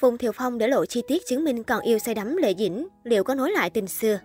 Phùng Thiệu Phong để lộ chi tiết chứng minh còn yêu say đắm Lệ Dĩnh, liệu có nối lại tình xưa?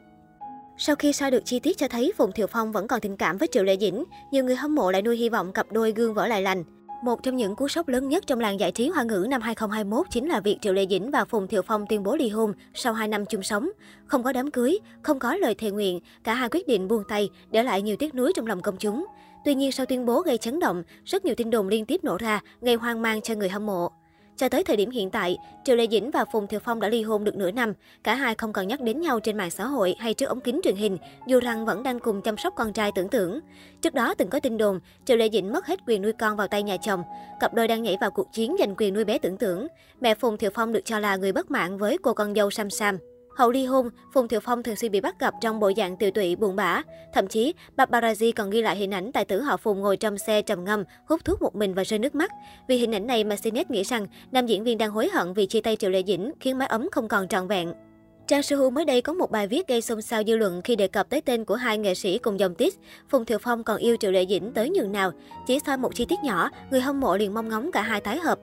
Sau khi soi được chi tiết cho thấy Phùng Thiệu Phong vẫn còn tình cảm với Triệu Lệ Dĩnh, nhiều người hâm mộ lại nuôi hy vọng cặp đôi gương vỡ lại lành. Một trong những cú sốc lớn nhất trong làng giải trí hoa ngữ năm 2021 chính là việc Triệu Lệ Dĩnh và Phùng Thiệu Phong tuyên bố ly hôn sau 2 năm chung sống. Không có đám cưới, không có lời thề nguyện, cả hai quyết định buông tay, để lại nhiều tiếc nuối trong lòng công chúng. Tuy nhiên sau tuyên bố gây chấn động, rất nhiều tin đồn liên tiếp nổ ra, gây hoang mang cho người hâm mộ. Cho tới thời điểm hiện tại, Triệu Lệ Dĩnh và Phùng thiều Phong đã ly hôn được nửa năm. Cả hai không còn nhắc đến nhau trên mạng xã hội hay trước ống kính truyền hình, dù rằng vẫn đang cùng chăm sóc con trai tưởng tưởng. Trước đó từng có tin đồn, Triệu Lệ Dĩnh mất hết quyền nuôi con vào tay nhà chồng. Cặp đôi đang nhảy vào cuộc chiến giành quyền nuôi bé tưởng tưởng. Mẹ Phùng thiều Phong được cho là người bất mãn với cô con dâu Sam Sam. Hậu ly hôn, Phùng Thiệu Phong thường xuyên bị bắt gặp trong bộ dạng tiều tụy buồn bã. Thậm chí, paparazzi còn ghi lại hình ảnh tài tử họ Phùng ngồi trong xe trầm ngâm, hút thuốc một mình và rơi nước mắt. Vì hình ảnh này mà CNET nghĩ rằng nam diễn viên đang hối hận vì chia tay Triệu Lệ Dĩnh, khiến mái ấm không còn trọn vẹn. Trang Sư Hu mới đây có một bài viết gây xôn xao dư luận khi đề cập tới tên của hai nghệ sĩ cùng dòng tiết. Phùng Thiệu Phong còn yêu Triệu Lệ Dĩnh tới nhường nào. Chỉ sau một chi tiết nhỏ, người hâm mộ liền mong ngóng cả hai tái hợp.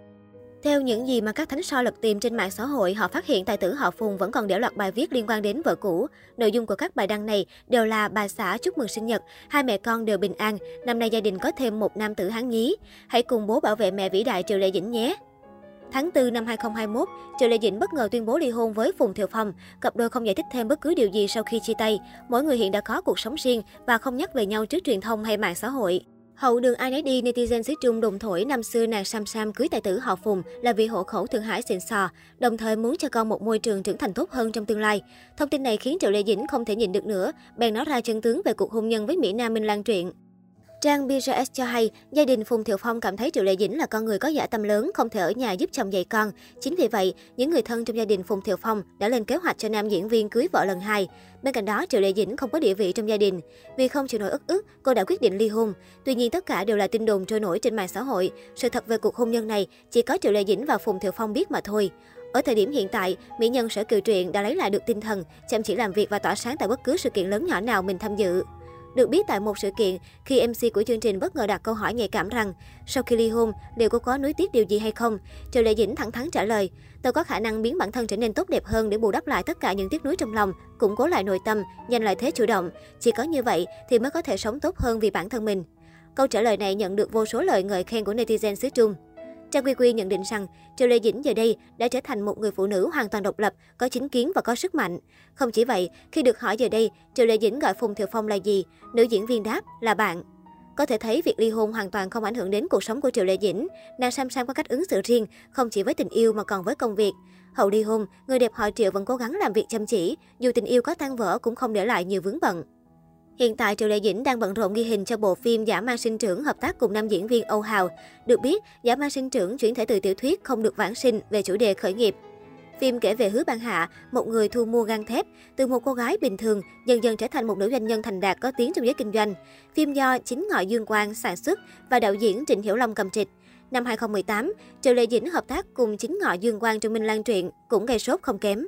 Theo những gì mà các thánh so lật tìm trên mạng xã hội, họ phát hiện tài tử họ Phùng vẫn còn để loạt bài viết liên quan đến vợ cũ. Nội dung của các bài đăng này đều là bà xã chúc mừng sinh nhật, hai mẹ con đều bình an, năm nay gia đình có thêm một nam tử hán nhí. Hãy cùng bố bảo vệ mẹ vĩ đại Triệu Lệ Dĩnh nhé. Tháng 4 năm 2021, Triệu Lệ Dĩnh bất ngờ tuyên bố ly hôn với Phùng Thiệu Phong. Cặp đôi không giải thích thêm bất cứ điều gì sau khi chia tay. Mỗi người hiện đã có cuộc sống riêng và không nhắc về nhau trước truyền thông hay mạng xã hội. Hậu đường ai nấy đi, netizen xứ Trung đồng thổi năm xưa nàng Sam Sam cưới tài tử họ Phùng là vì hộ khẩu Thượng Hải xịn sò, đồng thời muốn cho con một môi trường trưởng thành tốt hơn trong tương lai. Thông tin này khiến Triệu Lệ Dĩnh không thể nhìn được nữa, bèn nói ra chân tướng về cuộc hôn nhân với Mỹ Nam Minh Lan Truyện. Trang BJS cho hay, gia đình Phùng Thiệu Phong cảm thấy Triệu Lệ Dĩnh là con người có giả tâm lớn, không thể ở nhà giúp chồng dạy con. Chính vì vậy, những người thân trong gia đình Phùng Thiệu Phong đã lên kế hoạch cho nam diễn viên cưới vợ lần hai. Bên cạnh đó, Triệu Lệ Dĩnh không có địa vị trong gia đình. Vì không chịu nổi ức ức, cô đã quyết định ly hôn. Tuy nhiên, tất cả đều là tin đồn trôi nổi trên mạng xã hội. Sự thật về cuộc hôn nhân này chỉ có Triệu Lệ Dĩnh và Phùng Thiệu Phong biết mà thôi. Ở thời điểm hiện tại, mỹ nhân Sở Kiều Truyện đã lấy lại được tinh thần, chăm chỉ làm việc và tỏa sáng tại bất cứ sự kiện lớn nhỏ nào mình tham dự. Được biết tại một sự kiện, khi MC của chương trình bất ngờ đặt câu hỏi nhạy cảm rằng sau khi ly hôn, liệu cô có nuối tiếc điều gì hay không? Triệu Lệ Dĩnh thẳng thắn trả lời, tôi có khả năng biến bản thân trở nên tốt đẹp hơn để bù đắp lại tất cả những tiếc nuối trong lòng, củng cố lại nội tâm, giành lại thế chủ động. Chỉ có như vậy thì mới có thể sống tốt hơn vì bản thân mình. Câu trả lời này nhận được vô số lời ngợi khen của netizen xứ Trung. Trang Quy Quy nhận định rằng Triệu Lê Dĩnh giờ đây đã trở thành một người phụ nữ hoàn toàn độc lập, có chính kiến và có sức mạnh. Không chỉ vậy, khi được hỏi giờ đây Triệu Lê Dĩnh gọi Phùng Thiệu Phong là gì, nữ diễn viên đáp là bạn. Có thể thấy việc ly hôn hoàn toàn không ảnh hưởng đến cuộc sống của Triệu Lê Dĩnh. Nàng Sam Sam có cách ứng xử riêng, không chỉ với tình yêu mà còn với công việc. Hậu ly hôn, người đẹp họ Triệu vẫn cố gắng làm việc chăm chỉ, dù tình yêu có tan vỡ cũng không để lại nhiều vướng bận. Hiện tại Triệu Lệ Dĩnh đang bận rộn ghi hình cho bộ phim Giả mang sinh trưởng hợp tác cùng nam diễn viên Âu Hào. Được biết, Giả mang sinh trưởng chuyển thể từ tiểu thuyết Không được vãng sinh về chủ đề khởi nghiệp. Phim kể về Hứa Ban Hạ, một người thu mua gang thép, từ một cô gái bình thường dần dần trở thành một nữ doanh nhân thành đạt có tiếng trong giới kinh doanh. Phim do chính ngọ Dương Quang sản xuất và đạo diễn Trịnh Hiểu Long cầm trịch. Năm 2018, Triệu Lệ Dĩnh hợp tác cùng chính ngọ Dương Quang trong Minh Lan truyện cũng gây sốt không kém.